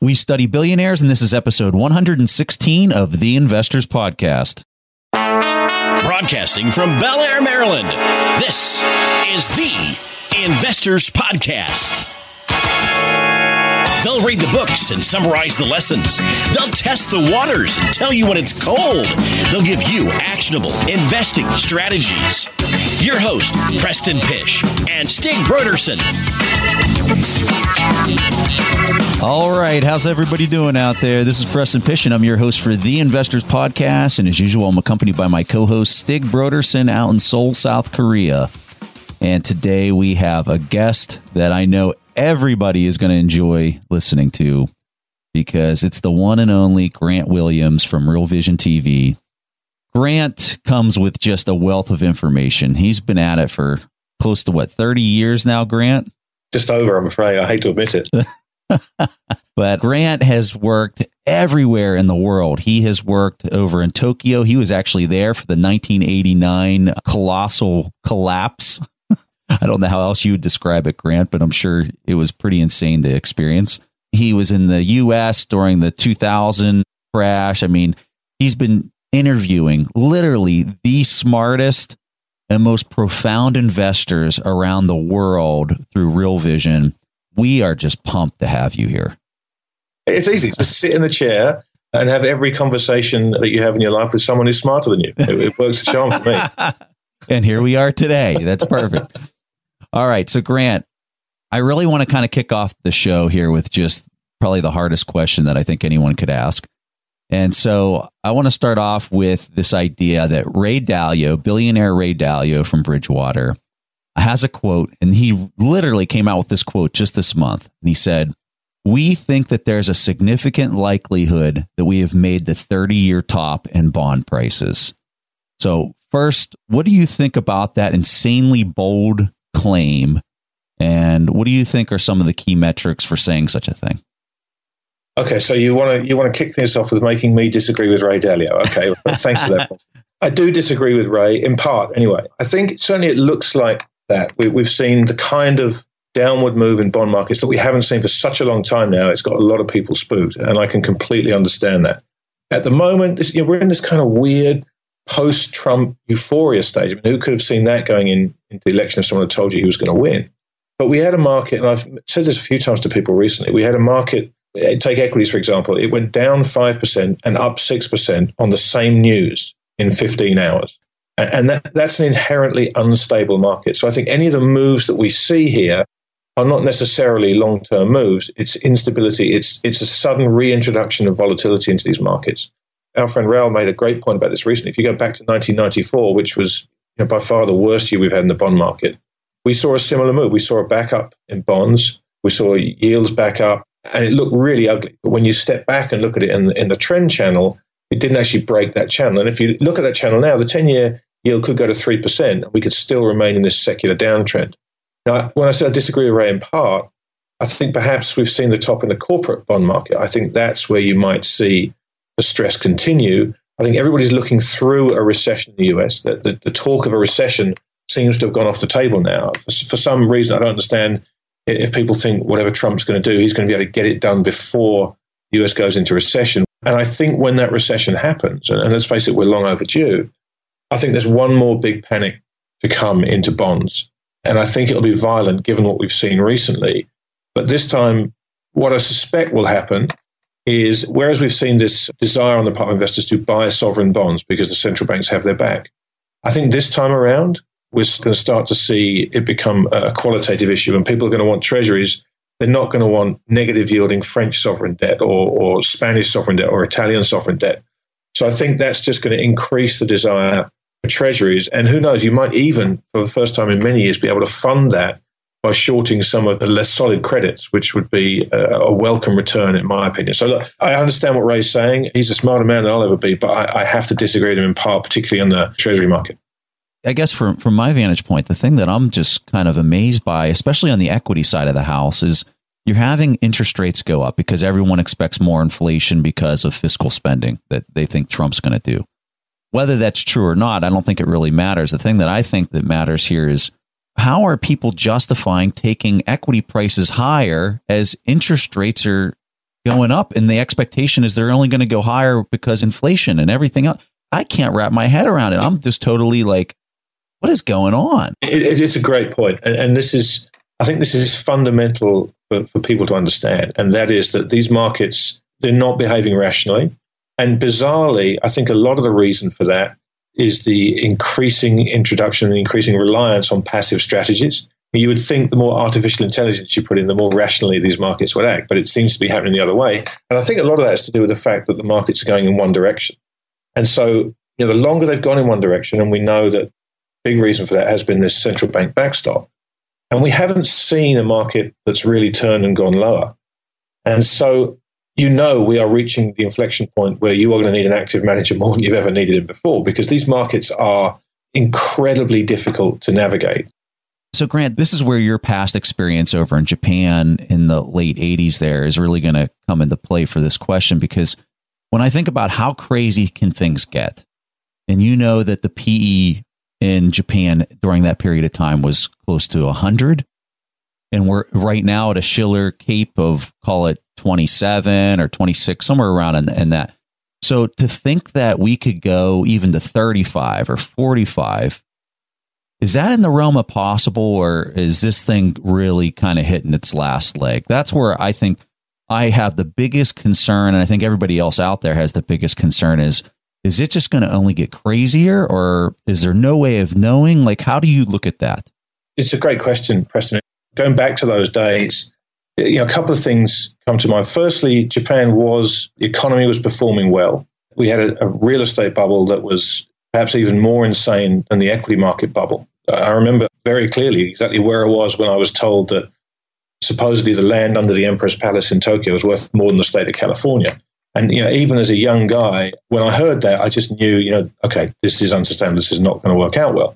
We study billionaires, and this is episode 116 of the Investors Podcast. Broadcasting from Bel Air, Maryland, this is the Investors Podcast. They'll read the books and summarize the lessons. They'll test the waters and tell you when it's cold. They'll give you actionable investing strategies. Your host, Preston Pish and Stig Brodersen. All right, how's everybody doing out there? This is Preston Pish, and I'm your host for the Investors Podcast. And as usual, I'm accompanied by my co-host Stig Brodersen out in Seoul, South Korea. And today we have a guest that I know everybody is going to enjoy listening to because it's the one and only Grant Williams from Real Vision TV. Grant comes with just a wealth of information. He's been at it for close to what, 30 years now, Grant? Just over, I'm afraid. I hate to admit it. but Grant has worked everywhere in the world. He has worked over in Tokyo. He was actually there for the 1989 colossal collapse I don't know how else you would describe it, Grant, but I'm sure it was pretty insane to experience. He was in the US during the 2000 crash. I mean, he's been interviewing literally the smartest and most profound investors around the world through Real Vision. We are just pumped to have you here. It's easy. Just sit in the chair and have every conversation that you have in your life with someone who's smarter than you. It, it works a charm for me. and here we are today. That's perfect. All right. So, Grant, I really want to kind of kick off the show here with just probably the hardest question that I think anyone could ask. And so I want to start off with this idea that Ray Dalio, billionaire Ray Dalio from Bridgewater, has a quote, and he literally came out with this quote just this month. And he said, We think that there's a significant likelihood that we have made the 30 year top in bond prices. So, first, what do you think about that insanely bold claim? And what do you think are some of the key metrics for saying such a thing? Okay, so you want to you want to kick things off with making me disagree with Ray Dalio. Okay, thanks for that. I do disagree with Ray in part. Anyway, I think certainly it looks like that we, we've seen the kind of downward move in bond markets that we haven't seen for such a long time now. It's got a lot of people spooked, and I can completely understand that. At the moment, this, you know, we're in this kind of weird post-Trump euphoria stage. I mean, who could have seen that going in into the election if someone had told you he was going to win? But we had a market, and I've said this a few times to people recently. We had a market. Uh, take equities for example. It went down five percent and up six percent on the same news in 15 hours, and that, that's an inherently unstable market. So I think any of the moves that we see here are not necessarily long-term moves. It's instability. It's it's a sudden reintroduction of volatility into these markets our friend Raoul made a great point about this recently. If you go back to 1994, which was you know, by far the worst year we've had in the bond market, we saw a similar move. We saw a backup in bonds. We saw yields back up, and it looked really ugly. But when you step back and look at it in the, in the trend channel, it didn't actually break that channel. And if you look at that channel now, the 10 year yield could go to 3%, and we could still remain in this secular downtrend. Now, when I said I disagree with Ray in part, I think perhaps we've seen the top in the corporate bond market. I think that's where you might see the stress continue, I think everybody's looking through a recession in the US. The, the, the talk of a recession seems to have gone off the table now. For, for, some reason, I don't understand if people think whatever Trump's going to do, he's going to be able to get it done before the US goes into recession. And I think when that recession happens, and, and let's face it, we're long overdue, I think there's one more big panic to come into bonds. And I think it'll be violent given what we've seen recently. But this time, what I suspect will happen is whereas we've seen this desire on the part of investors to buy sovereign bonds because the central banks have their back, I think this time around, we're going to start to see it become a qualitative issue and people are going to want treasuries. They're not going to want negative yielding French sovereign debt or, or Spanish sovereign debt or Italian sovereign debt. So I think that's just going to increase the desire for treasuries. And who knows, you might even, for the first time in many years, be able to fund that by shorting some of the less solid credits, which would be a, a welcome return, in my opinion. So, look, I understand what Ray's saying. He's a smarter man than I'll ever be, but I, I have to disagree with him in part, particularly on the treasury market. I guess from from my vantage point, the thing that I'm just kind of amazed by, especially on the equity side of the house, is you're having interest rates go up because everyone expects more inflation because of fiscal spending that they think Trump's going to do. Whether that's true or not, I don't think it really matters. The thing that I think that matters here is how are people justifying taking equity prices higher as interest rates are going up, and the expectation is they're only going to go higher because inflation and everything else. I can't wrap my head around it. I'm just totally like, what is going on? It, it's a great point, and, and this is, I think, this is fundamental for, for people to understand, and that is that these markets they're not behaving rationally, and bizarrely, I think a lot of the reason for that is the increasing introduction and increasing reliance on passive strategies. You would think the more artificial intelligence you put in, the more rationally these markets would act, but it seems to be happening the other way. And I think a lot of that has to do with the fact that the markets are going in one direction. And so, you know, the longer they've gone in one direction, and we know that big reason for that has been this central bank backstop. And we haven't seen a market that's really turned and gone lower. And so you know we are reaching the inflection point where you are going to need an active manager more than you've ever needed him before because these markets are incredibly difficult to navigate. So, Grant, this is where your past experience over in Japan in the late 80s there is really going to come into play for this question because when I think about how crazy can things get, and you know that the PE in Japan during that period of time was close to 100, and we're right now at a Shiller Cape of call it 27 or 26, somewhere around in, in that. So to think that we could go even to 35 or 45, is that in the realm of possible, or is this thing really kind of hitting its last leg? That's where I think I have the biggest concern, and I think everybody else out there has the biggest concern is is it just going to only get crazier, or is there no way of knowing? Like, how do you look at that? It's a great question, Preston. Going back to those days, you know, a couple of things come to mind. Firstly, Japan was, the economy was performing well. We had a, a real estate bubble that was perhaps even more insane than the equity market bubble. Uh, I remember very clearly exactly where I was when I was told that supposedly the land under the Emperor's Palace in Tokyo was worth more than the state of California. And you know, even as a young guy, when I heard that, I just knew, you know, okay, this is unsustainable. This is not going to work out well.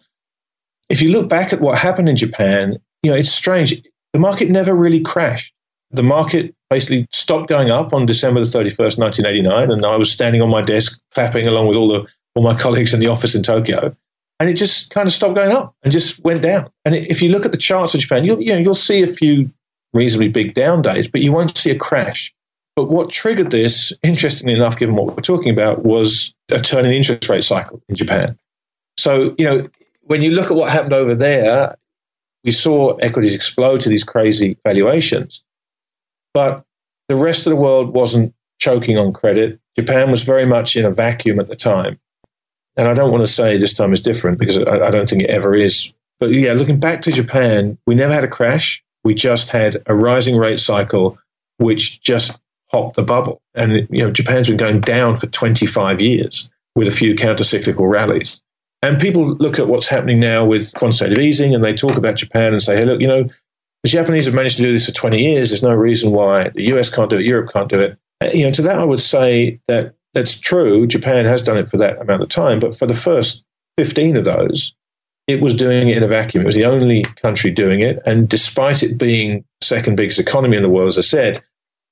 If you look back at what happened in Japan, you know, it's strange. The market never really crashed. The market basically stopped going up on December the 31st, 1989. And I was standing on my desk clapping along with all, the, all my colleagues in the office in Tokyo. And it just kind of stopped going up and just went down. And if you look at the charts of Japan, you'll, you know, you'll see a few reasonably big down days, but you won't see a crash. But what triggered this, interestingly enough, given what we're talking about, was a turn in interest rate cycle in Japan. So, you know, when you look at what happened over there, we saw equities explode to these crazy valuations. But the rest of the world wasn't choking on credit. Japan was very much in a vacuum at the time. And I don't want to say this time is different because I, I don't think it ever is. But yeah, looking back to Japan, we never had a crash. We just had a rising rate cycle, which just popped the bubble. And you know, Japan's been going down for 25 years with a few counter-cyclical rallies. And people look at what's happening now with quantitative easing and they talk about Japan and say, hey, look, you know, the Japanese have managed to do this for 20 years. There's no reason why the US can't do it, Europe can't do it. You know, to that, I would say that that's true. Japan has done it for that amount of time. But for the first 15 of those, it was doing it in a vacuum. It was the only country doing it. And despite it being second biggest economy in the world, as I said,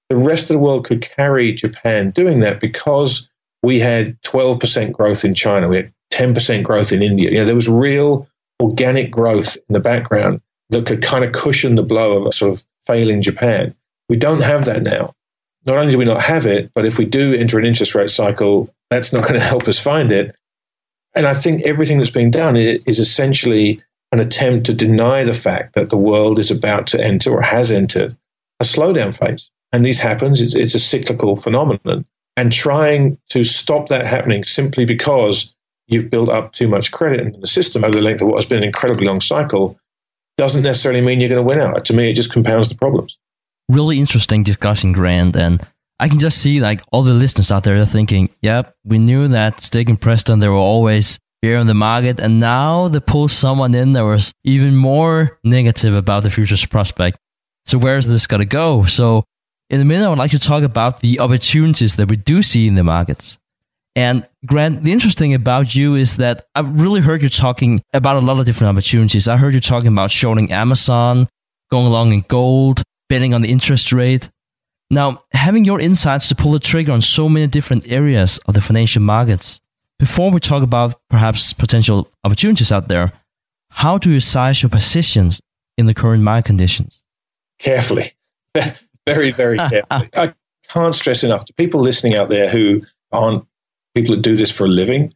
the rest of the world could carry Japan doing that because we had 12% growth in China. We had 10% growth in India. You know, there was real organic growth in the background that could kind of cushion the blow of a sort of failing Japan. We don't have that now. Not only do we not have it, but if we do enter an interest rate cycle, that's not going to help us find it. And I think everything that's being done is essentially an attempt to deny the fact that the world is about to enter or has entered a slowdown phase. And this happens, it's, it's a cyclical phenomenon. And trying to stop that happening simply because you've built up too much credit in the system over the length of what has been an incredibly long cycle doesn't necessarily mean you're going to win out. To me, it just compounds the problems. Really interesting discussion, Grant. And I can just see like all the listeners out there are thinking, yep, we knew that Stig and Preston, they were always here in the market. And now they pull someone in that was even more negative about the future's prospect. So where's this going to go? So in a minute, I would like to talk about the opportunities that we do see in the markets. And Grant, the interesting about you is that I've really heard you talking about a lot of different opportunities. I heard you talking about shorting Amazon, going along in gold, betting on the interest rate. Now, having your insights to pull the trigger on so many different areas of the financial markets, before we talk about perhaps potential opportunities out there, how do you size your positions in the current market conditions? Carefully, very, very carefully. I can't stress enough to people listening out there who aren't people that do this for a living,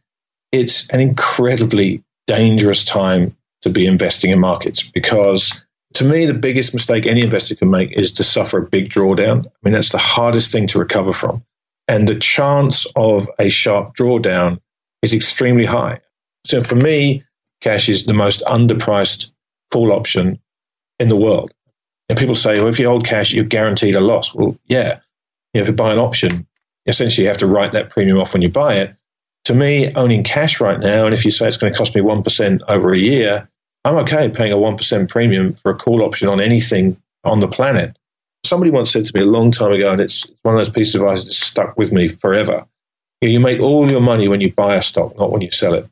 it's an incredibly dangerous time to be investing in markets because to me, the biggest mistake any investor can make is to suffer a big drawdown. I mean, that's the hardest thing to recover from. And the chance of a sharp drawdown is extremely high. So for me, cash is the most underpriced call option in the world. And people say, well, if you hold cash, you're guaranteed a loss. Well, yeah. You know, if you buy an option, essentially you have to write that premium off when you buy it. To me, owning cash right now, and if you say it's going to cost me 1% over a year, I'm okay paying a 1% premium for a call option on anything on the planet. Somebody once said to me a long time ago, and it's one of those pieces of advice that's stuck with me forever. You make all your money when you buy a stock, not when you sell it.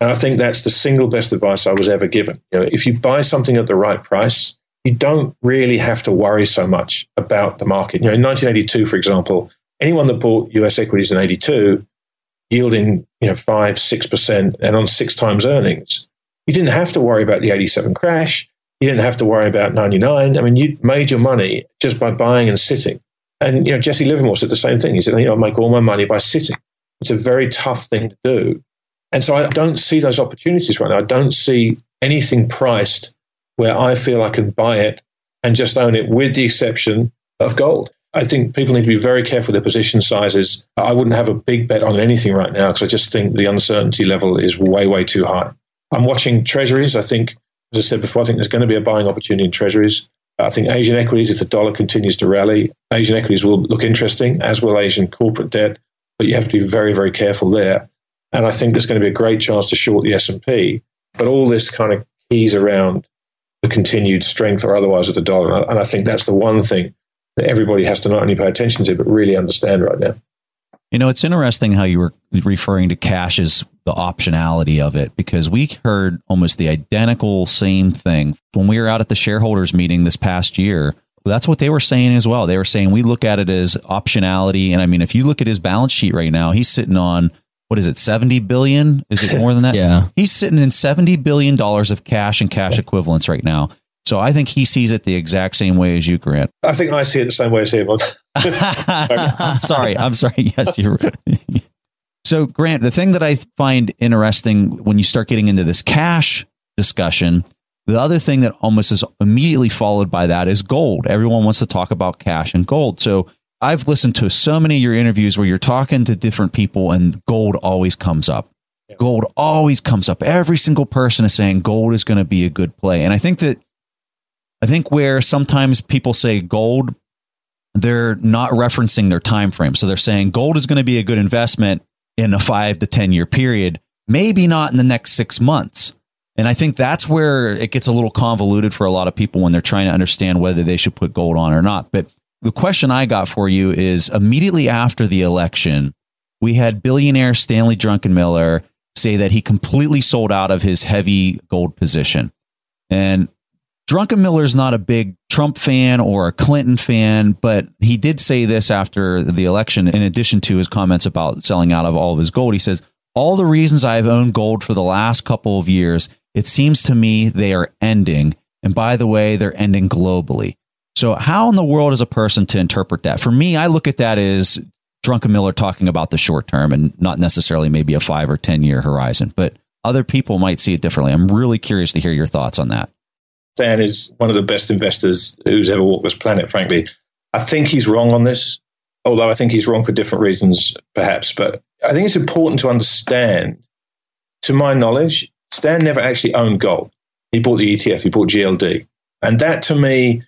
And I think that's the single best advice I was ever given. You know, if you buy something at the right price, you don't really have to worry so much about the market. You know, in 1982, for example, anyone that bought US equities in 82, yielding, you know, five, six percent and on six times earnings, you didn't have to worry about the 87 crash. You didn't have to worry about 99. I mean, you made your money just by buying and sitting. And, you know, Jesse Livermore said the same thing. He said, you know, I make all my money by sitting. It's a very tough thing to do. And so I don't see those opportunities right now. I don't see anything priced where I feel I can buy it and just own it, with the exception of gold. I think people need to be very careful with their position sizes. I wouldn't have a big bet on anything right now because I just think the uncertainty level is way, way too high. I'm watching treasuries. I think, as I said before, I think there's going to be a buying opportunity in treasuries. I think Asian equities, if the dollar continues to rally, Asian equities will look interesting, as will Asian corporate debt. But you have to be very, very careful there. And I think there's going to be a great chance to short the S&P. But all this kind of keys around the continued strength or otherwise of the dollar. And I think that's the one thing that everybody has to not only pay attention to, but really understand right now. You know, it's interesting how you were referring to cash as the optionality of it because we heard almost the identical same thing when we were out at the shareholders meeting this past year. That's what they were saying as well. They were saying we look at it as optionality. And I mean, if you look at his balance sheet right now, he's sitting on what is it, 70 billion? Is it more than that? yeah. He's sitting in $70 billion of cash and cash equivalents right now. So I think he sees it the exact same way as you, Grant. I think I see it the same way as him. I'm sorry. I'm sorry. Yes, you're. so, Grant, the thing that I find interesting when you start getting into this cash discussion, the other thing that almost is immediately followed by that is gold. Everyone wants to talk about cash and gold. So, I've listened to so many of your interviews where you're talking to different people and gold always comes up. Gold always comes up. Every single person is saying gold is going to be a good play. And I think that I think where sometimes people say gold, they're not referencing their time frame. So they're saying gold is going to be a good investment in a five to 10 year period, maybe not in the next six months. And I think that's where it gets a little convoluted for a lot of people when they're trying to understand whether they should put gold on or not. But the question I got for you is immediately after the election, we had billionaire Stanley Druckenmiller say that he completely sold out of his heavy gold position. And Druckenmiller is not a big Trump fan or a Clinton fan, but he did say this after the election, in addition to his comments about selling out of all of his gold. He says, All the reasons I've owned gold for the last couple of years, it seems to me they are ending. And by the way, they're ending globally. So, how in the world is a person to interpret that? For me, I look at that as Druckenmiller talking about the short term and not necessarily maybe a five or 10 year horizon, but other people might see it differently. I'm really curious to hear your thoughts on that. Stan is one of the best investors who's ever walked this planet, frankly. I think he's wrong on this, although I think he's wrong for different reasons, perhaps. But I think it's important to understand, to my knowledge, Stan never actually owned gold. He bought the ETF, he bought GLD. And that to me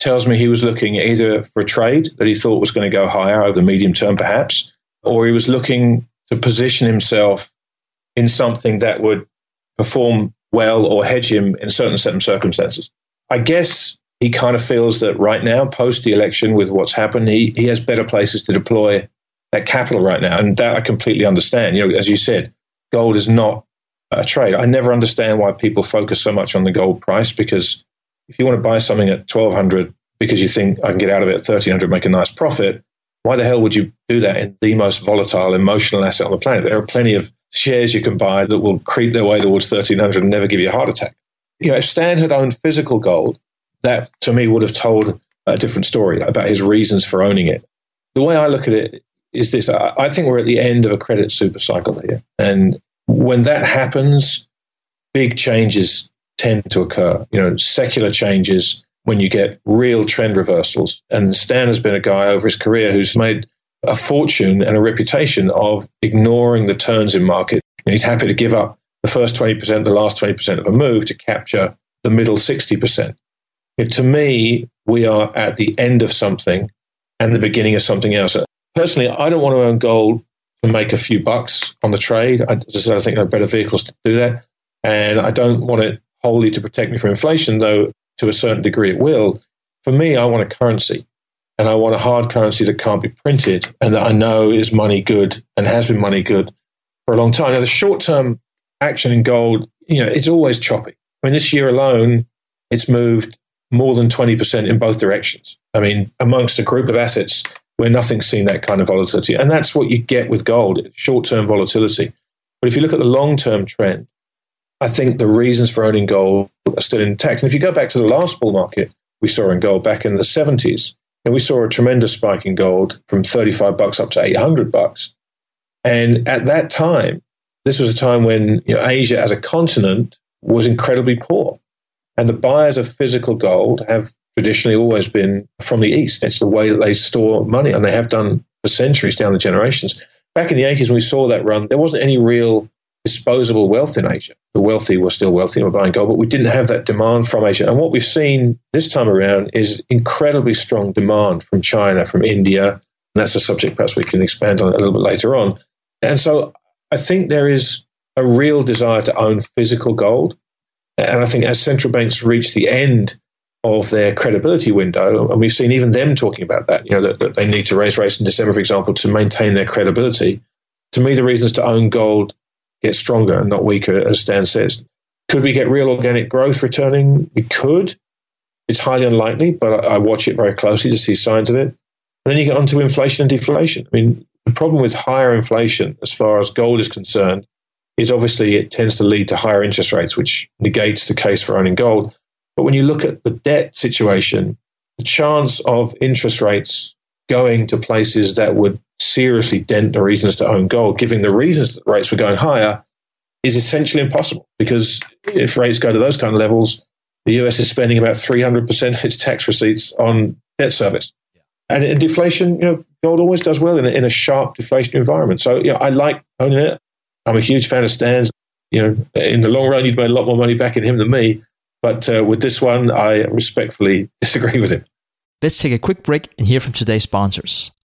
tells me he was looking either for a trade that he thought was going to go higher over the medium term, perhaps, or he was looking to position himself in something that would perform well or hedge him in certain circumstances. I guess he kind of feels that right now, post the election, with what's happened, he, he has better places to deploy that capital right now. And that I completely understand. You know, as you said, gold is not a trade. I never understand why people focus so much on the gold price because if you want to buy something at 1200 because you think I can get out of it at 1300, make a nice profit, why the hell would you do that in the most volatile emotional asset on the planet? There are plenty of shares you can buy that will creep their way towards 1300 and never give you a heart attack. You know, if Stan had owned physical gold, that to me would have told a different story about his reasons for owning it. the way I look at it is this I think we're at the end of a credit super cycle here. And when that happens, big changes tend to occur. You know, secular changes when you get real trend reversals. And Stan has been a guy over his career who's made a fortune and a reputation of ignoring the turns in market. He's happy to give up the first 20%, the last 20% of a move to capture the middle 60%. to me, we are at the end of something and the beginning of something else. Personally, I don't want to own gold to make a few bucks on the trade. I, I I think there are better vehicles to do that. And I don't want it wholly to protect me from inflation, though to a certain degree it will. For me, I want a currency and I want a hard currency that can't be printed and that I know is money good and has been money good for a long time. Now, the short term action in gold, you know, it's always choppy. I mean, this year alone, it's moved more than 20% in both directions. I mean, amongst a group of assets where nothing's seen that kind of volatility. And that's what you get with gold short term volatility. But if you look at the long term trend, I think the reasons for owning gold are still intact. And if you go back to the last bull market we saw in gold back in the 70s, and we saw a tremendous spike in gold from 35 bucks up to 800 bucks. And at that time, this was a time when you know, Asia as a continent was incredibly poor. And the buyers of physical gold have traditionally always been from the East. It's the way that they store money, and they have done for centuries down the generations. Back in the 80s, when we saw that run, there wasn't any real disposable wealth in Asia. The wealthy were still wealthy and were buying gold, but we didn't have that demand from Asia. And what we've seen this time around is incredibly strong demand from China, from India. And that's a subject perhaps we can expand on a little bit later on. And so I think there is a real desire to own physical gold. And I think as central banks reach the end of their credibility window, and we've seen even them talking about that, you know, that, that they need to raise rates in December, for example, to maintain their credibility. To me, the reasons to own gold get stronger and not weaker, as Stan says. Could we get real organic growth returning? We could. It's highly unlikely, but I, watch it very closely to see signs of it. And then you get onto inflation and deflation. I mean, the problem with higher inflation, as far as gold is concerned, is obviously it tends to lead to higher interest rates, which negates the case for owning gold. But when you look at the debt situation, the chance of interest rates going to places that would seriously dent the reasons to own gold, giving the reasons that rates were going higher, is essentially impossible. Because if rates go to those kind of levels, the US is spending about 300% of its tax receipts on debt service. And in deflation, you know, gold always does well in a, in a sharp deflation environment. So, know, I like owning it. I'm a huge fan of Stan's. You know, in the long run, you'd make a lot more money back in him than me. But uh, with this one, I respectfully disagree with him. Let's take a quick break and hear from today's sponsors.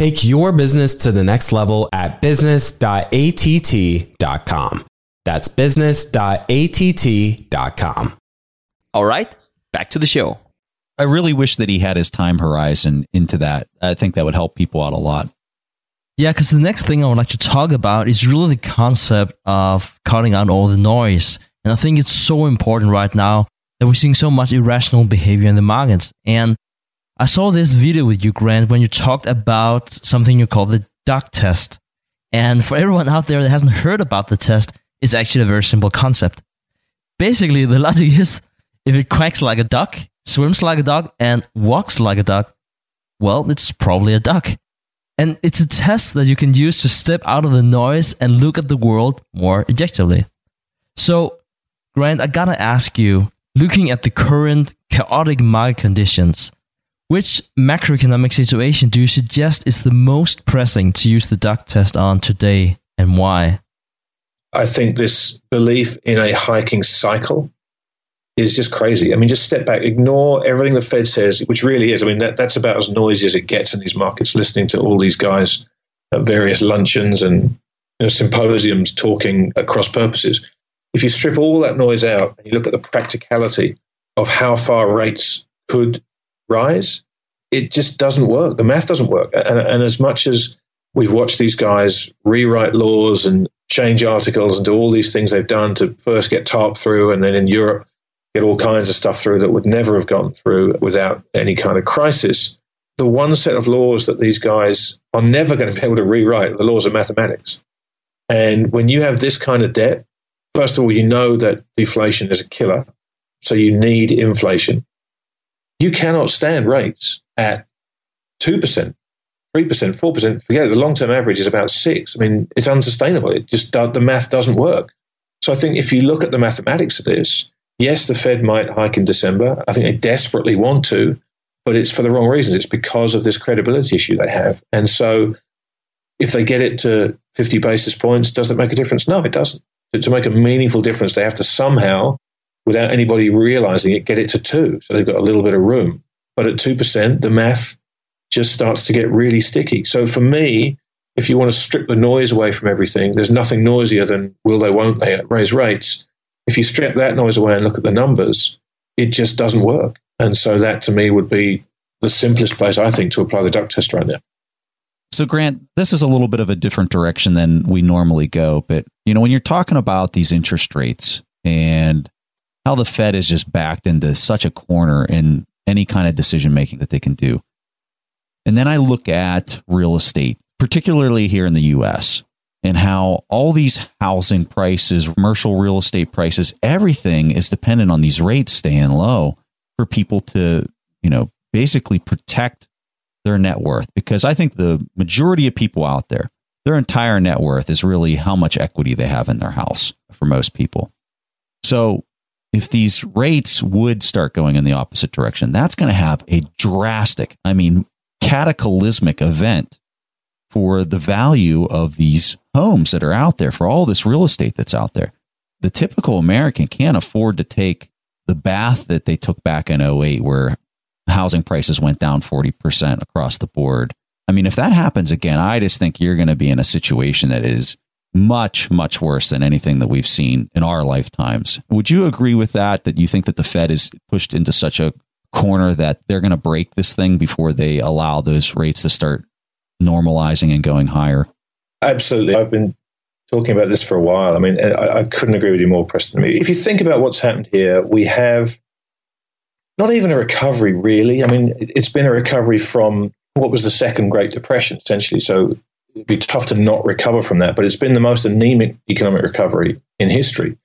Take your business to the next level at business.att.com. That's business.att.com. All right, back to the show. I really wish that he had his time horizon into that. I think that would help people out a lot. Yeah, because the next thing I would like to talk about is really the concept of cutting out all the noise. And I think it's so important right now that we're seeing so much irrational behavior in the markets. And I saw this video with you, Grant, when you talked about something you call the duck test. And for everyone out there that hasn't heard about the test, it's actually a very simple concept. Basically, the logic is if it quacks like a duck, swims like a duck, and walks like a duck, well, it's probably a duck. And it's a test that you can use to step out of the noise and look at the world more objectively. So, Grant, I gotta ask you, looking at the current chaotic market conditions, which macroeconomic situation do you suggest is the most pressing to use the duck test on today and why? I think this belief in a hiking cycle is just crazy. I mean, just step back, ignore everything the Fed says, which really is. I mean, that, that's about as noisy as it gets in these markets, listening to all these guys at various luncheons and you know, symposiums talking at cross purposes. If you strip all that noise out and you look at the practicality of how far rates could rise, it just doesn't work. The math doesn't work. And, and as much as we've watched these guys rewrite laws and change articles and do all these things they've done to first get TARP through and then in Europe get all kinds of stuff through that would never have gone through without any kind of crisis. The one set of laws that these guys are never going to be able to rewrite are the laws of mathematics. And when you have this kind of debt, first of all, you know that deflation is a killer. So you need inflation. You cannot stand rates at 2%, 3%, 4%. Forget it. The long term average is about six. I mean, it's unsustainable. It just, the math doesn't work. So I think if you look at the mathematics of this, yes, the Fed might hike in December. I think they desperately want to, but it's for the wrong reasons. It's because of this credibility issue they have. And so if they get it to 50 basis points, does it make a difference? No, it doesn't. To make a meaningful difference, they have to somehow, without anybody realizing it, get it to two. So they've got a little bit of room. But at 2%, the math just starts to get really sticky. So for me, if you want to strip the noise away from everything, there's nothing noisier than will they, won't they raise rates. If you strip that noise away and look at the numbers, it just doesn't work. And so that to me would be the simplest place, I think, to apply the duck test right now. So, Grant, this is a little bit of a different direction than we normally go. But, you know, when you're talking about these interest rates and how the Fed is just backed into such a corner in any kind of decision making that they can do. And then I look at real estate, particularly here in the US, and how all these housing prices, commercial real estate prices, everything is dependent on these rates staying low for people to, you know, basically protect their net worth. Because I think the majority of people out there, their entire net worth is really how much equity they have in their house for most people. So if these rates would start going in the opposite direction, that's going to have a drastic, I mean, cataclysmic event for the value of these homes that are out there, for all this real estate that's out there. The typical American can't afford to take the bath that they took back in 08, where housing prices went down 40% across the board. I mean, if that happens again, I just think you're going to be in a situation that is much, much worse than anything that we've seen in our lifetimes. Would you agree with that? That you think that the Fed is pushed into such a corner that they're going to break this thing before they allow those rates to start normalizing and going higher? Absolutely. I've been talking about this for a while. I mean, I, I couldn't agree with you more, Preston. If you think about what's happened here, we have not even a recovery, really. I mean, it's been a recovery from what was the second Great Depression, essentially. So it'd be tough to not recover from that. But it's been the most anemic economic recovery in history.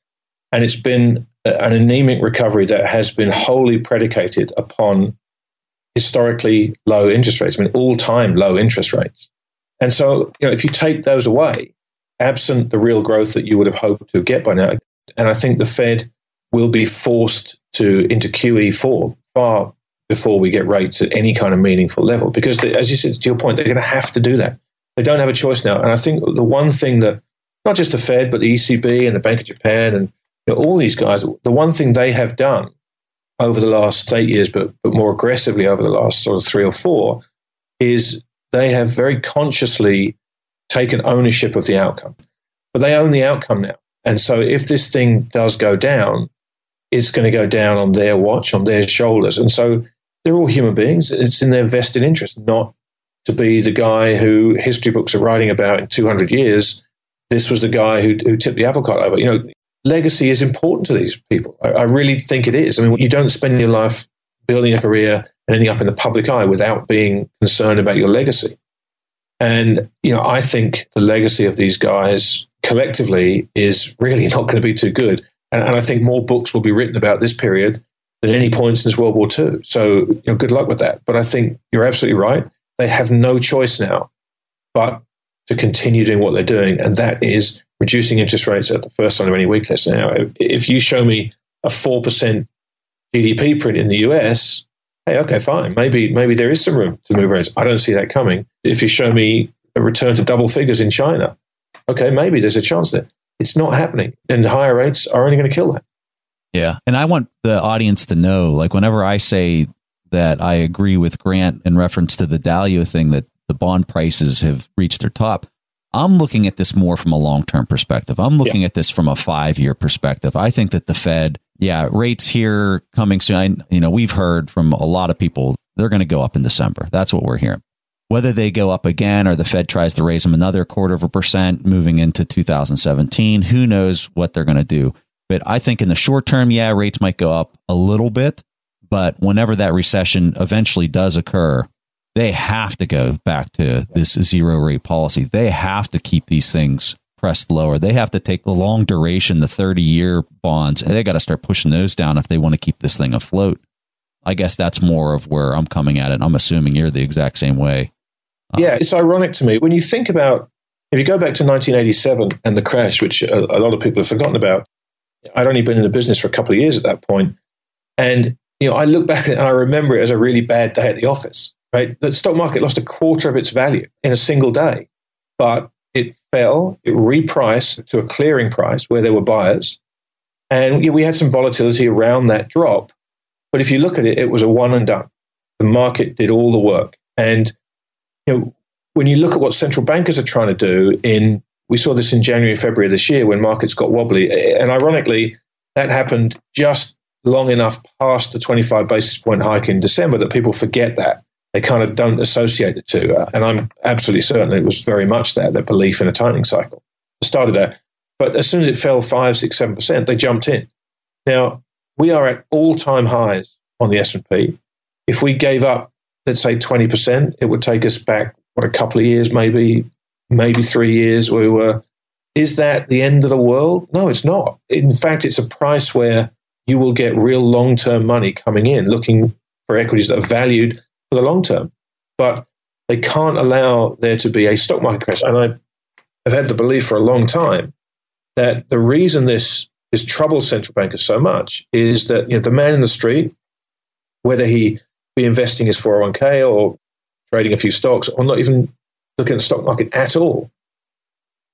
And it's been an anemic recovery that has been wholly predicated upon historically low interest rates, I mean, all time low interest rates. And so, you know, if you take those away, absent the real growth that you would have hoped to get by now, and I think the Fed will be forced to into QE4 far before we get rates at any kind of meaningful level. Because, as you said, to your point, they're going to have to do that. They don't have a choice now. And I think the one thing that not just the Fed, but the ECB and the Bank of Japan and you know, all these guys, the one thing they have done over the last eight years, but, but more aggressively over the last sort of three or four, is they have very consciously taken ownership of the outcome. But they own the outcome now. And so if this thing does go down, it's going to go down on their watch, on their shoulders. And so they're all human beings. It's in their vested interest not to be the guy who history books are writing about in 200 years. This was the guy who, who tipped the apple cart over. You know, legacy is important to these people. I, I really think it is. I mean, you don't spend your life building a career and ending up in the public eye without being concerned about your legacy. And, you know, I think the legacy of these guys collectively is really not going to be too good. And, and I think more books will be written about this period than any point since World War II. So, you know, good luck with that. But I think you're absolutely right. They have no choice now but to continue doing what they're doing. And that is reducing interest rates at the first sign of any weakness. Now, if you show me a 4% GDP print in the US, hey, okay, fine. Maybe, maybe there is some room to move rates. I don't see that coming. If you show me a return to double figures in China, okay, maybe there's a chance that it's not happening. And higher rates are only going to kill that. Yeah. And I want the audience to know like, whenever I say that I agree with Grant in reference to the Dalio thing that the bond prices have reached their top, I'm looking at this more from a long term perspective. I'm looking yeah. at this from a five year perspective. I think that the Fed, yeah, rates here coming soon. I, you know, we've heard from a lot of people they're going to go up in December. That's what we're hearing. Whether they go up again or the Fed tries to raise them another quarter of a percent moving into 2017, who knows what they're going to do. But I think in the short term, yeah, rates might go up a little bit. But whenever that recession eventually does occur, they have to go back to this zero rate policy. They have to keep these things pressed lower. They have to take the long duration, the 30 year bonds, and they got to start pushing those down if they want to keep this thing afloat. I guess that's more of where I'm coming at it. I'm assuming you're the exact same way. Um, yeah, it's ironic to me when you think about if you go back to 1987 and the crash, which a, a lot of people have forgotten about. I'd only been in the business for a couple of years at that point, and you know I look back and I remember it as a really bad day at the office right? The stock market lost a quarter of its value in a single day, but it fell, it repriced to a clearing price where there were buyers. And we had some volatility around that drop. But if you look at it, it was a one and done. The market did all the work. And you know, when you look at what central bankers are trying to do in we saw this in January, February this year when markets got wobbly. And ironically, that happened just long enough past the 25 basis point hike in December that people forget that they kind of don't associate the two. Uh, and I'm absolutely certain it was very much that, that belief in a tightening cycle. It started there. But as soon as it fell five, six, seven percent, they jumped in. Now we are at all-time highs on the S&P. If we gave up, let's say 20%, it would take us back, what, a couple of years, maybe, maybe three years where we were. Is that the end of the world? No, it's not. In fact, it's a price where you will get real long-term money coming in, looking for equities that are valued for the long term. But they can't allow there to be a stock market crash. And I have had the belief for a long time that the reason this this troubles central bankers so much is that you know the man in the street, whether he be investing his 401k or trading a few stocks or not even looking at the stock market at all,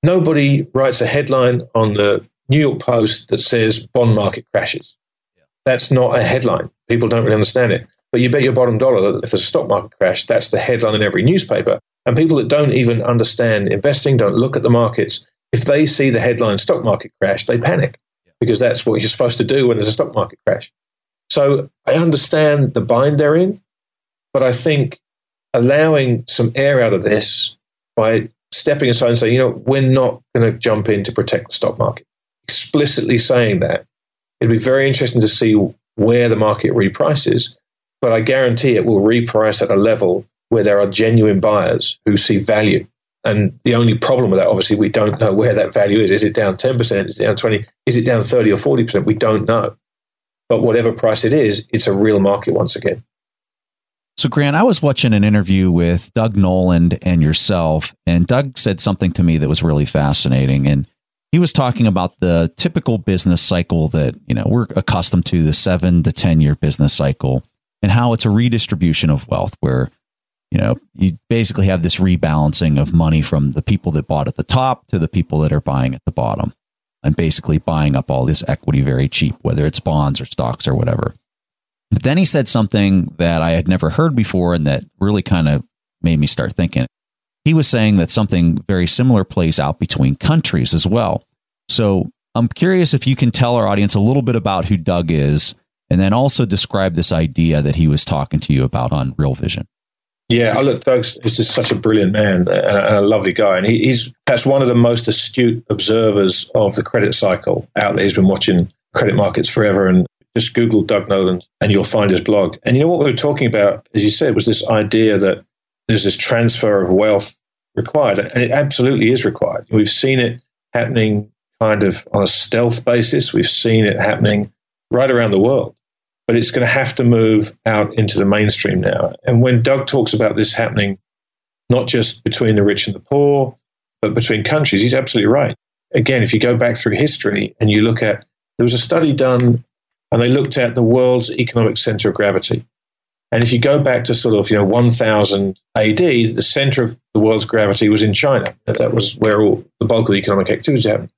nobody writes a headline on the New York Post that says bond market crashes. That's not a headline. People don't really understand it. But you bet your bottom dollar that if there's a stock market crash, that's the headline in every newspaper. And people that don't even understand investing, don't look at the markets, if they see the headline stock market crash, they panic because that's what you're supposed to do when there's a stock market crash. So I understand the bind they're in, but I think allowing some air out of this by stepping aside and saying, you know, we're not going to jump in to protect the stock market, explicitly saying that, it'd be very interesting to see where the market reprices but I guarantee it will reprice at a level where there are genuine buyers who see value. And the only problem with that, obviously, we don't know where that value is. Is it down 10%? Is it down 20? Is it down 30 or 40%? We don't know. But whatever price it is, it's a real market once again. So, Grant, I was watching an interview with Doug Nolan and yourself, and Doug said something to me that was really fascinating. And he was talking about the typical business cycle that, you know, we're accustomed to the seven to 10 year business cycle and how it's a redistribution of wealth where you know you basically have this rebalancing of money from the people that bought at the top to the people that are buying at the bottom and basically buying up all this equity very cheap whether it's bonds or stocks or whatever but then he said something that i had never heard before and that really kind of made me start thinking. He was saying that something very similar plays out between countries as well. So I'm curious if you can tell our audience a little bit about who Doug is and then also describe this idea that he was talking to you about on Real Vision. Yeah, I look, Doug's is just such a brilliant man and a, lovely guy, and he, he's that's one of the most astute observers of the credit cycle out there. He's been watching credit markets forever, and just Google Doug Nolan, and you'll find his blog. And you know what we were talking about, as you said, was this idea that there's this transfer of wealth required, and it absolutely is required. We've seen it happening kind of on a stealth basis. We've seen it happening right around the world but it's going to have to move out into the mainstream now. And when Doug talks about this happening, not just between the rich and the poor, but between countries, he's absolutely right. Again, if you go back through history and you look at, there was a study done and they looked at the world's economic center of gravity. And if you go back to sort of, you know, 1000 AD, the center of the world's gravity was in China. That was where all the bulk of the economic activity happened.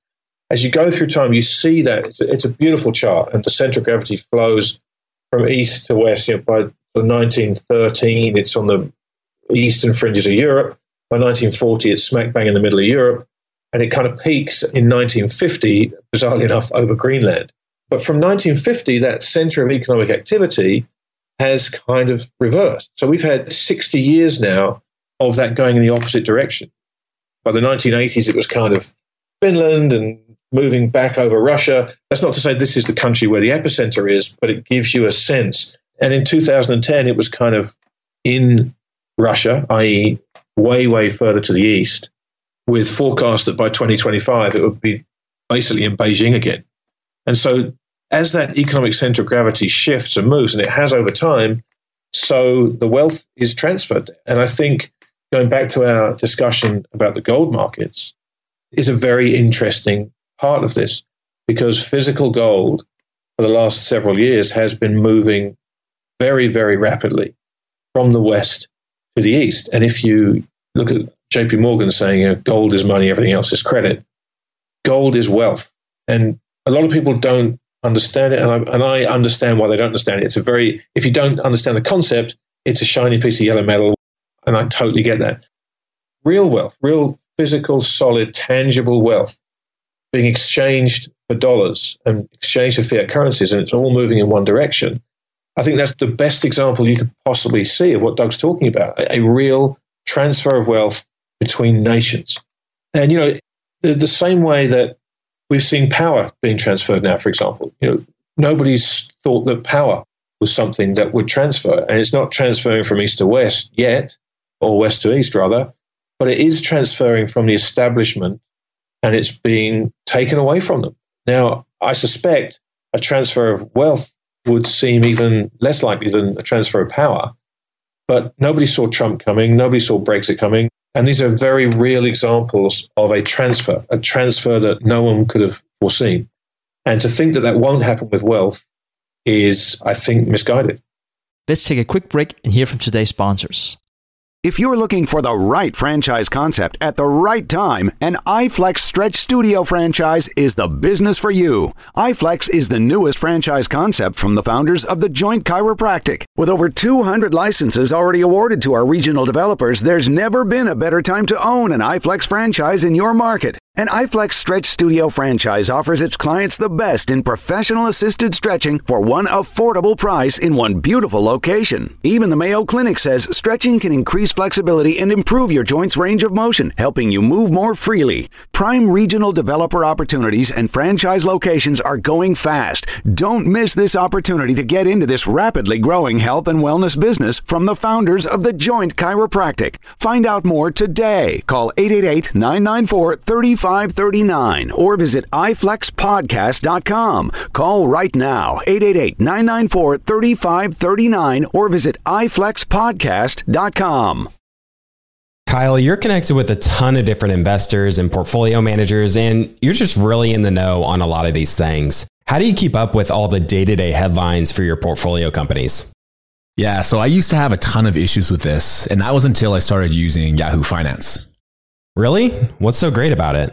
As you go through time, you see that it's a, beautiful chart and the center of gravity flows from east to west. You know, by 1913, it's on the eastern fringes of Europe. By 1940, it's smack bang in the middle of Europe. And it kind of peaks in 1950, bizarrely enough, over Greenland. But from 1950, that center of economic activity has kind of reversed. So we've had 60 years now of that going in the opposite direction. By the 1980s, it was kind of Finland and moving back over Russia. That's not to say this is the country where the epicenter is, but it gives you a sense. And in 2010, it was kind of in Russia, i.e., way, way further to the east, with forecast that by 2025 it would be basically in Beijing again. And so, as that economic center of gravity shifts and moves, and it has over time, so the wealth is transferred. And I think going back to our discussion about the gold markets is a very interesting part of this because physical gold for the last several years has been moving very, very rapidly from the west to the east. And if you look at JP Morgan saying you know, gold is money, everything else is credit, gold is wealth. And a lot of people don't understand it. And I, and I understand why they don't understand it. It's a very, if you don't understand the concept, it's a shiny piece of yellow metal. And I totally get that. Real wealth, real physical, solid, tangible wealth being exchanged for dollars and exchanged for fiat currencies, and it's all moving in one direction. I think that's the best example you could possibly see of what Doug's talking about a, a real transfer of wealth between nations. And, you know, the, the same way that we've seen power being transferred now, for example, you know, nobody's thought that power was something that would transfer. And it's not transferring from east to west yet, or west to east, rather, but it is transferring from the establishment and it's being taken away from them. Now, I suspect a transfer of wealth would seem even less likely than a transfer of power. But nobody saw Trump coming, nobody saw Brexit coming. And these are very real examples of a transfer, a transfer that no one could have foreseen. And to think that that won't happen with wealth is, I think, misguided. Let's take a quick break and hear from today's sponsors. If you're looking for the right franchise concept at the right time, an iFlex Stretch Studio franchise is the business for you. iFlex is the newest franchise concept from the founders of the Joint Chiropractic. With over 200 licenses already awarded to our regional developers, there's never been a better time to own an iFlex franchise in your market. An iFlex Stretch Studio franchise offers its clients the best in professional assisted stretching for one affordable price in one beautiful location. Even the Mayo Clinic says stretching can increase flexibility and improve your joints' range of motion, helping you move more freely. Prime regional developer opportunities and franchise locations are going fast. Don't miss this opportunity to get into this rapidly growing health and wellness business from the founders of the Joint Chiropractic. Find out more today. Call 888 994 3539 or visit iflexpodcast.com. Call right now 888 994 3539 or visit iflexpodcast.com. Kyle, you're connected with a ton of different investors and portfolio managers, and you're just really in the know on a lot of these things. How do you keep up with all the day to day headlines for your portfolio companies? Yeah, so I used to have a ton of issues with this, and that was until I started using Yahoo Finance. Really? What's so great about it?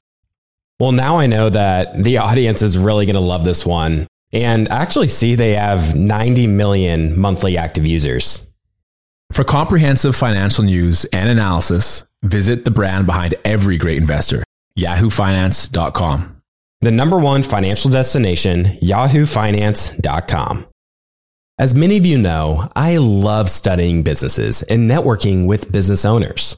Well, now I know that the audience is really going to love this one. And actually see they have 90 million monthly active users. For comprehensive financial news and analysis, visit the brand behind every great investor, yahoofinance.com. The number one financial destination, yahoofinance.com. As many of you know, I love studying businesses and networking with business owners.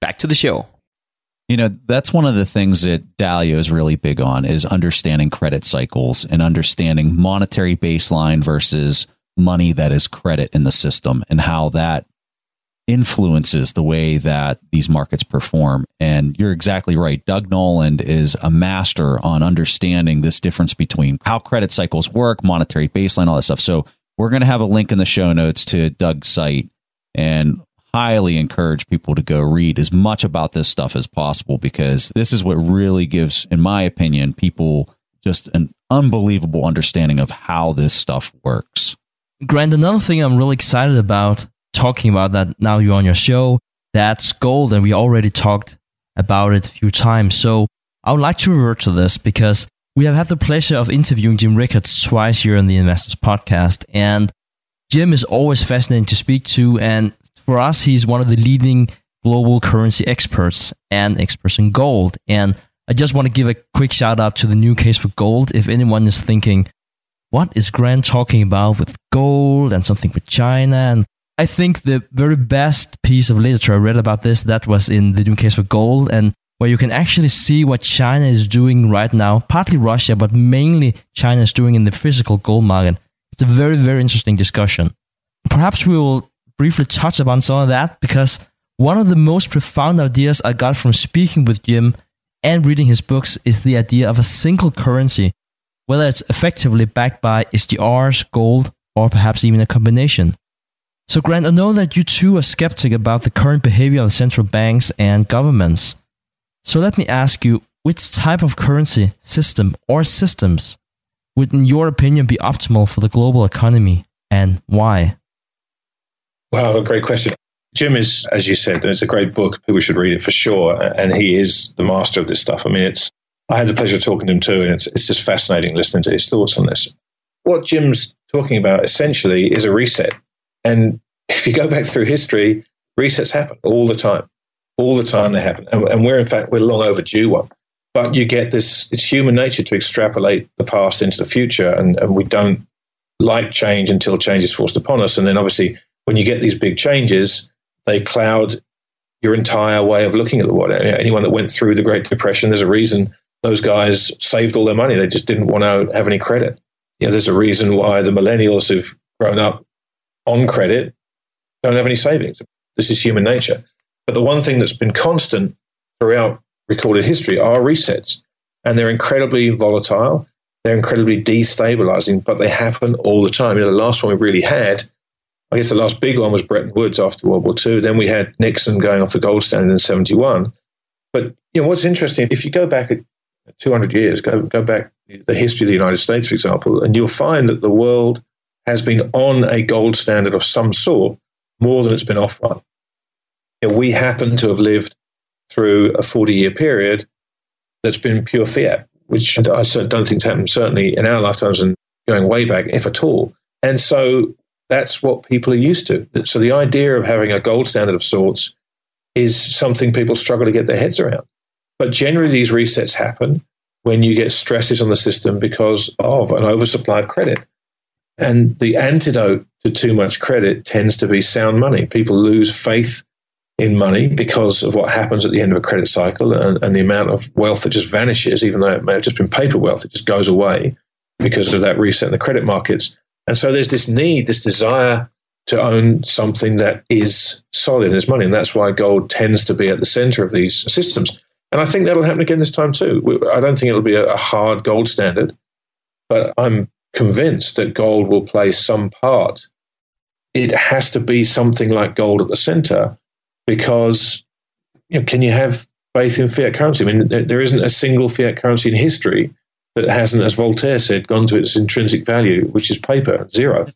back to the show. You know, that's one of the things that Dalio is really big on is understanding credit cycles and understanding monetary baseline versus money that is credit in the system and how that influences the way that these markets perform. And you're exactly right. Doug Noland is a master on understanding this difference between how credit cycles work, monetary baseline, all that stuff. So we're going to have a link in the show notes to Doug's site and highly encourage people to go read as much about this stuff as possible because this is what really gives, in my opinion, people just an unbelievable understanding of how this stuff works. Grant, another thing I'm really excited about talking about that now you're on your show, that's gold, and we already talked about it a few times. So I would like to revert to this because we have had the pleasure of interviewing Jim Rickards twice here on the Investors Podcast, and Jim is always fascinating to speak to, and for us, he's one of the leading global currency experts and experts in gold. And I just want to give a quick shout out to the new case for gold. If anyone is thinking, what is Grant talking about with gold and something with China? And I think the very best piece of literature I read about this that was in the new case for gold and where you can actually see what China is doing right now, partly Russia, but mainly China is doing in the physical gold market. It's a very, very interesting discussion. Perhaps we will briefly touch upon some of that because one of the most profound ideas I got from speaking with Jim and reading his books is the idea of a single currency, whether it's effectively backed by SDRs, gold, or perhaps even a combination. So, Grant, I know that you too are skeptic about the current behavior of central banks and governments. So, let me ask you which type of currency, system, or systems would, in your opinion, be optimal for the global economy and why? Wow, a great question. Jim is, as you said, it's a great book. People should read it for sure. And he is the master of this stuff. I mean, it's, I had the pleasure of talking to him too, and it's, it's just fascinating listening to his thoughts on this. What Jim's talking about essentially is a reset. And if you go back through history, resets happen all the time. All the time they happen. And, and we're, in fact, we're long overdue one. But you get this, it's human nature to extrapolate the past into the future. And, and we don't like change until change is forced upon us. And then obviously, when you get these big changes, they cloud your entire way of looking at the world. Anyone that went through the Great Depression, there's a reason those guys saved all their money. They just didn't want to have any credit. You know, there's a reason why the millennials who've grown up on credit don't have any savings. This is human nature. But the one thing that's been constant throughout recorded history are resets. And they're incredibly volatile. They're incredibly destabilizing, but they happen all the time. You know, the last one we really had, I guess the last big one was Bretton Woods after World War II. Then we had Nixon going off the gold standard in 71. But you know what's interesting, if you go back 200 years, go, go back the history of the United States, for example, and you'll find that the world has been on a gold standard of some sort more than it's been off one. You know, we happen to have lived through a 40 year period that's been pure fiat, which I don't think's happened certainly in our lifetimes and going way back, if at all. And so that's what people are used to. So the idea of having a gold standard of sorts is something people struggle to get their heads around. But generally, these resets happen when you get stresses on the system because of an oversupply of credit. And the antidote to too much credit tends to be sound money. People lose faith in money because of what happens at the end of a credit cycle and, and, the amount of wealth that just vanishes, even though it may have just been paper wealth, it just goes away because of that reset in the credit markets. And so there's this need, this desire to own something that is solid as money. And that's why gold tends to be at the center of these systems. And I think that'll happen again this time too. I don't think it'll be a hard gold standard, but I'm convinced that gold will play some part. It has to be something like gold at the center because you know, can you have faith in fiat currency? I mean, there isn't a single fiat currency in history that hasn't, as Voltaire said, gone to its intrinsic value, which is paper, zero.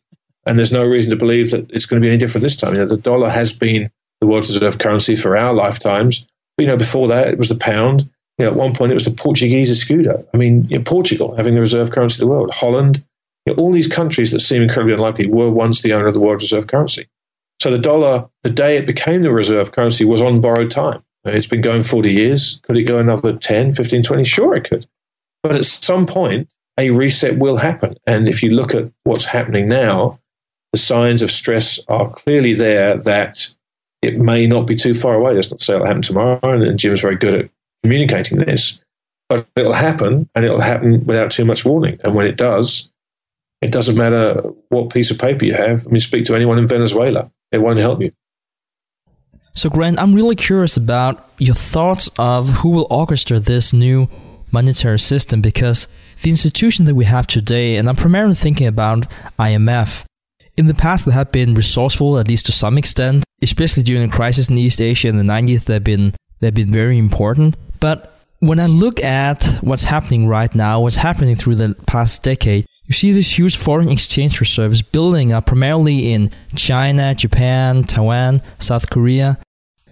And there's no reason to believe that it's going to be any different this time. You know, the dollar has been the world's reserve currency for our lifetimes. But, you know, before that, it was the pound. You know, at one point, it was the Portuguese escudo. I mean, you know, Portugal having the reserve currency of the world, Holland, you know, all these countries that seem incredibly unlikely were once the owner of the world reserve currency. So the dollar, the day it became the reserve currency, was on borrowed time. It's been going 40 years. Could it go another 10, 15, 20? Sure, it could. But at some point, a reset will happen. And if you look at what's happening now, the signs of stress are clearly there that it may not be too far away. That's not to say it'll happen tomorrow. And Jim's very good at communicating this. But it'll happen and it'll happen without too much warning. And when it does, it doesn't matter what piece of paper you have. I mean, speak to anyone in Venezuela it won't help you. So, Grant, I'm really curious about your thoughts of who will orchestrate this new monetary system because the institution that we have today, and I'm primarily thinking about IMF, in the past they have been resourceful, at least to some extent, especially during the crisis in East Asia in the 90s, they've been, they've been very important. But when I look at what's happening right now, what's happening through the past decade, you see this huge foreign exchange reserves building up primarily in China, Japan, Taiwan, South Korea.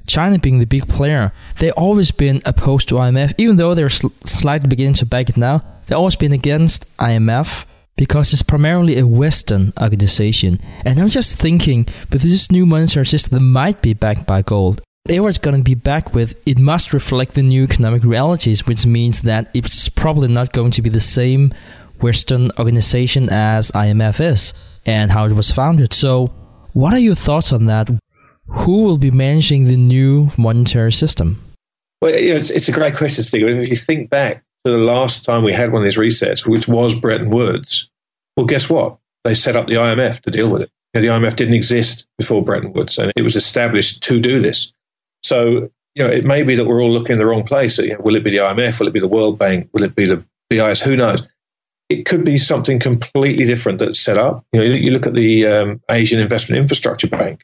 China being the big player, they've always been opposed to IMF, even though they're sl- slightly beginning to back it now. They've always been against IMF because it's primarily a Western organization. And I'm just thinking, with this new monetary system that might be backed by gold, whatever it's going to be backed with, it must reflect the new economic realities, which means that it's probably not going to be the same Western organization as IMF is and how it was founded. So, what are your thoughts on that? Who will be managing the new monetary system? Well, it's, it's a great question, Steve. If you think back to the last time we had one of these resets, which was Bretton Woods, well, guess what? They set up the IMF to deal with it. You know, the IMF didn't exist before Bretton Woods, and it was established to do this. So, you know, it may be that we're all looking in the wrong place. You know, will it be the IMF? Will it be the World Bank? Will it be the BIS? Who knows? it could be something completely different that's set up. You know, you look at the um, Asian Investment Infrastructure Bank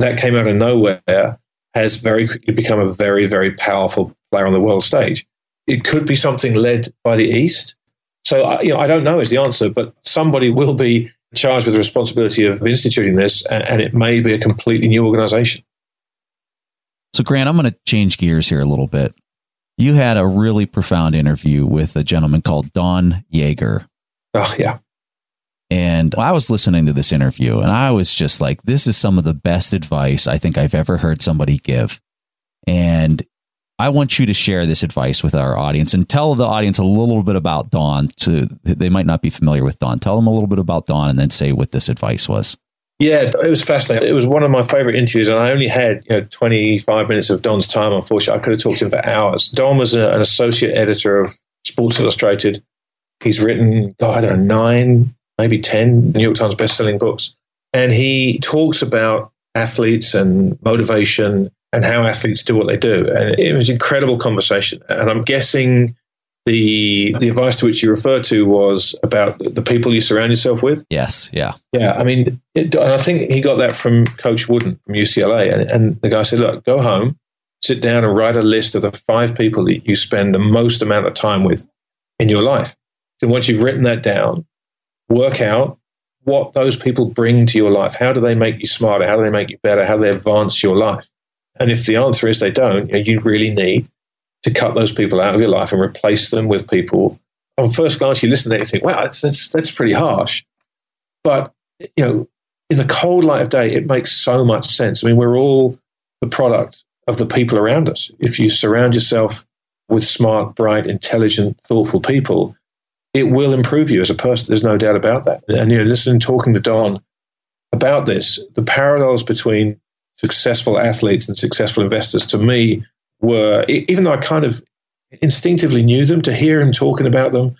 that came out of nowhere, has very quickly become a very, very powerful player on the world stage. It could be something led by the East. So, you know, I don't know is the answer, but somebody will be charged with the responsibility of instituting this, and, and it may be a completely new organization. So, Grant, I'm going to change gears here a little bit you had a really profound interview with a gentleman called Don Yaeger. Oh, ah, yeah. And I was listening to this interview and I was just like, this is some of the best advice I think I've ever heard somebody give. And I want you to share this advice with our audience and tell the audience a little bit about Don. To they might not be familiar with Don. Tell them a little bit about Don and then say what this advice was. Yeah, it was fascinating. It was one of my favorite interviews, and I only had you know 25 minutes of Don's time. Unfortunately, I could have talked to him for hours. Don was a, an associate editor of Sports Illustrated. He's written, God, I don't know, nine, maybe 10 New York Times best-selling books. And he talks about athletes and motivation and how athletes do what they do. And it was an incredible conversation. And I'm guessing the the advice to which you refer to was about the people you surround yourself with. Yes, yeah, yeah. I mean, it, and I think he got that from Coach Wooden from UCLA, and, and the guy said, "Look, go home, sit down, and write a list of the five people that you spend the most amount of time with in your life. And once you've written that down, work out what those people bring to your life. How do they make you smarter? How do they make you better? How do they advance your life? And if the answer is they don't, you, know, you really need to cut those people out of your life and replace them with people. On first glance, you listen to that, you think, wow, that's, that's, that's pretty harsh. But, you know, in the cold light of day, it makes so much sense. I mean, we're all the product of the people around us. If you surround yourself with smart, bright, intelligent, thoughtful people, it will improve you as a person. There's no doubt about that. And you know, listening, talking to Don about this, the parallels between successful athletes and successful investors to me were, even though I kind of instinctively knew them, to hear him talking about them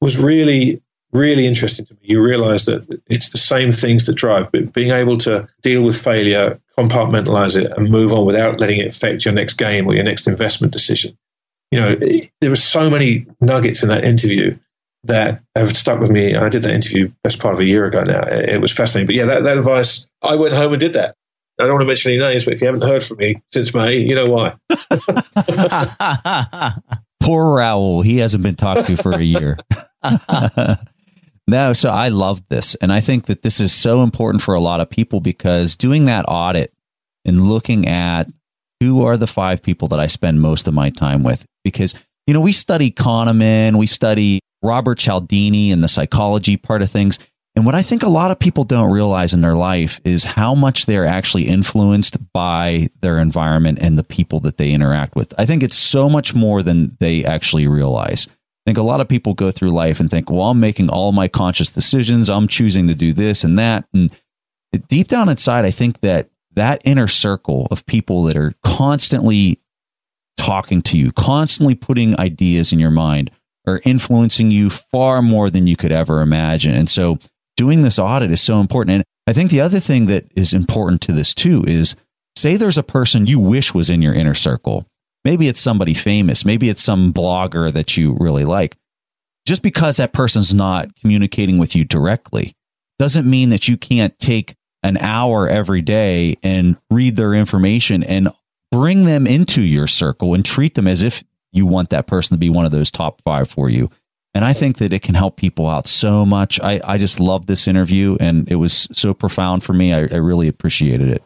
was really, really interesting to me. You realize that it's the same things that drive, but being able to deal with failure, compartmentalize it, and move on without letting it affect your next game or your next investment decision. You know, there were so many nuggets in that interview that have stuck with me. I did that interview best part of a year ago now. It was fascinating. But yeah, that, that advice, I went home and did that. I don't want to mention any names, but if you haven't heard from me since May, you know why. Poor Raoul. He hasn't been talked to for a year. no, so I love this. And I think that this is so important for a lot of people because doing that audit and looking at who are the five people that I spend most of my time with, because, you know, we study Kahneman, we study Robert Cialdini and the psychology part of things. And what I think a lot of people don't realize in their life is how much they're actually influenced by their environment and the people that they interact with. I think it's so much more than they actually realize. I think a lot of people go through life and think, well, I'm making all my conscious decisions. I'm choosing to do this and that. And deep down inside, I think that that inner circle of people that are constantly talking to you, constantly putting ideas in your mind are influencing you far more than you could ever imagine. And so doing this audit is so important. And I think the other thing that is important to this too is say there's a person you wish was in your inner circle. Maybe it's somebody famous, maybe it's some blogger that you really like. Just because that person's not communicating with you directly doesn't mean that you can't take an hour every day and read their information and bring them into your circle and treat them as if you want that person to be one of those top five for you. And I think that it can help people out so much. I, I just love this interview and it was so profound for me. I, I really appreciated it.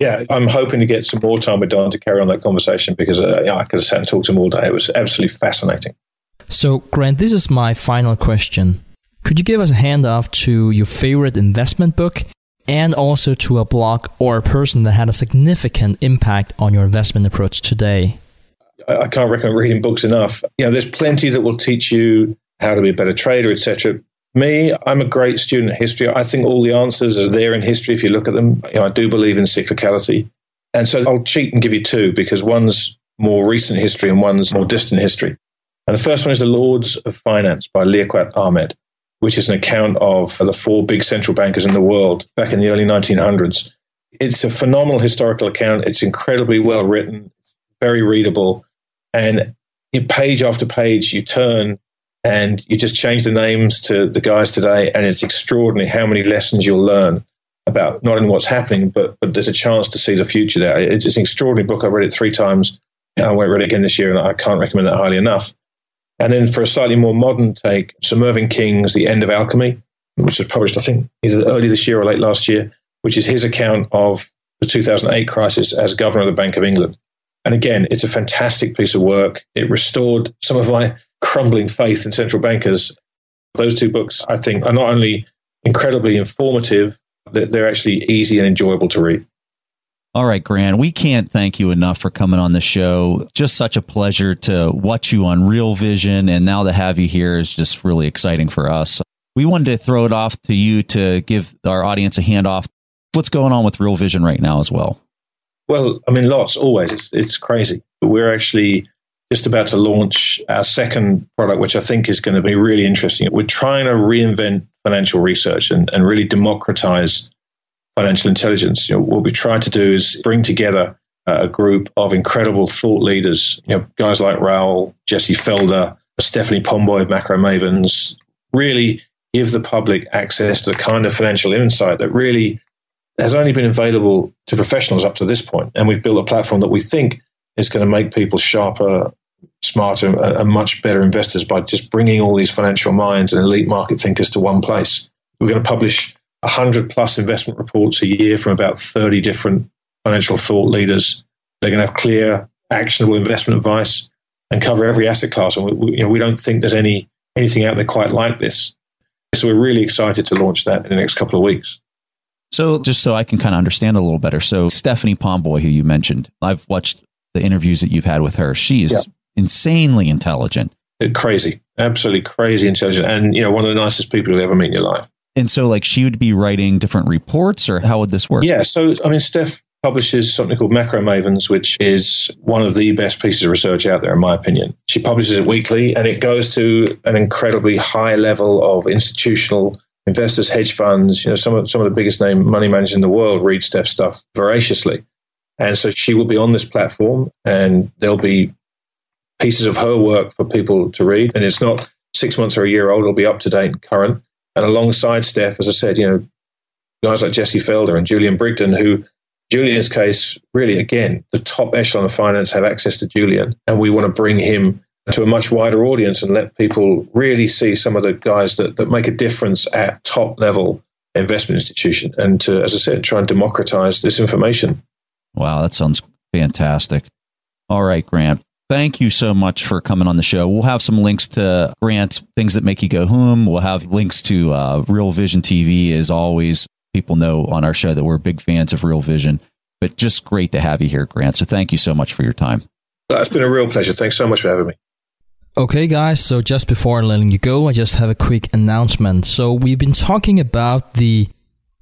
Yeah, I'm hoping to get some more time with Don to carry on that conversation because uh, I could have sat and talked to him all day. It was absolutely fascinating. So, Grant, this is my final question. Could you give us a handoff to your favorite investment book and also to a blog or a person that had a significant impact on your investment approach today? I can't recommend reading books enough. You know, there's plenty that will teach you how to be a better trader, etc. Me, I'm a great student of history. I think all the answers are there in history if you look at them. You know, I do believe in cyclicality. And so I'll cheat and give you two because one's more recent history and one's more distant history. And the first one is The Lords of Finance by Liaquat Ahamed, which is an account of the four big central bankers in the world back in the early 1900s. It's a phenomenal historical account. It's incredibly well written, very readable. And page after page, you turn and you just change the names to the guys today. And it's extraordinary how many lessons you'll learn about not only what's happening, but, but there's a chance to see the future there. It's, it's an extraordinary book. I've read it three times. I won't read it again this year, and I can't recommend it highly enough. And then for a slightly more modern take, Sir Mervyn King's The End of Alchemy, which was published, I think, either early this year or late last year, which is his account of the 2008 crisis as governor of the Bank of England. And again, it's a fantastic piece of work. It restored some of my crumbling faith in central bankers. Those two books, I think, are not only incredibly informative, they're actually easy and enjoyable to read. All right, Grant, we can't thank you enough for coming on the show. Just such a pleasure to watch you on Real Vision. And now to have you here is just really exciting for us. We wanted to throw it off to you to give our audience a handoff. What's going on with Real Vision right now as well? Well, I mean, lots always. It's, it's crazy. We're actually just about to launch our second product, which I think is going to be really interesting. We're trying to reinvent financial research and, and really democratize financial intelligence. You know, what we try to do is bring together uh, a group of incredible thought leaders, you know, guys like Raoul, Jesse Felder, Stephanie Pomboy of Macro Mavens, really give the public access to the kind of financial insight that really has only been available to professionals up to this point. And we've built a platform that we think is going to make people sharper, smarter, and much better investors by just bringing all these financial minds and elite market thinkers to one place. We're going to publish 100 plus investment reports a year from about 30 different financial thought leaders. They're going to have clear, actionable investment advice and cover every asset class. And we, you know, we don't think there's any anything out there quite like this. So we're really excited to launch that in the next couple of weeks. So just so I can kind of understand a little better. So Stephanie Pomboy, who you mentioned, I've watched the interviews that you've had with her. She is yeah. insanely intelligent. Uh, crazy. Absolutely crazy intelligent. And, you know, one of the nicest people you'll ever meet in your life. And so like she would be writing different reports or how would this work? Yeah. So, I mean, Steph publishes something called Macro Mavens, which is one of the best pieces of research out there, in my opinion. She publishes it weekly and it goes to an incredibly high level of institutional investors, hedge funds, you know, some of some of the biggest name money managers in the world read Steph's stuff voraciously. And so she will be on this platform and there'll be pieces of her work for people to read. And it's not six months or a year old, it'll be up to date and current. And alongside Steph, as I said, you know, guys like Jesse Felder and Julian Brigden, who Julian's case, really, again, the top echelon of finance have access to Julian, and we want to bring him to a much wider audience and let people really see some of the guys that, that make a difference at top level investment institution and to, as I said, try and democratize this information. Wow, that sounds fantastic. All right, Grant. Thank you so much for coming on the show. We'll have some links to Grant's things that make you go hmm. We'll have links to uh, Real Vision TV as always people know on our show that we're big fans of Real Vision. But just great to have you here, Grant. So thank you so much for your time. It's been a real pleasure. Thanks so much for having me. Okay, guys, so just before letting you go, I just have a quick announcement. So, we've been talking about the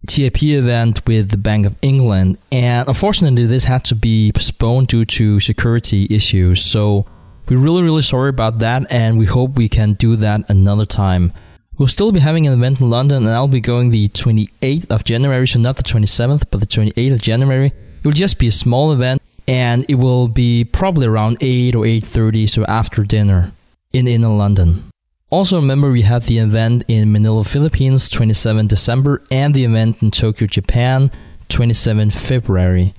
TIP event with the Bank of England, and unfortunately, this had to be postponed due to security issues. So, we're really, really sorry about that, and we hope we can do that another time. We'll still be having an event in London, and I'll be going the 28th of January, so not the 27th, but the 28th of January. It will just be a small event, and it will be probably around 8 or 8.30, so after dinner in inner London. Also remember we have the event in Manila, Philippines, 27 December, and the event in Tokyo, Japan, 27 February.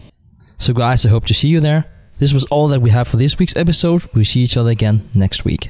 So guys, I hope to see you there. This was all that we have for this week's episode. We'll see each other again next week.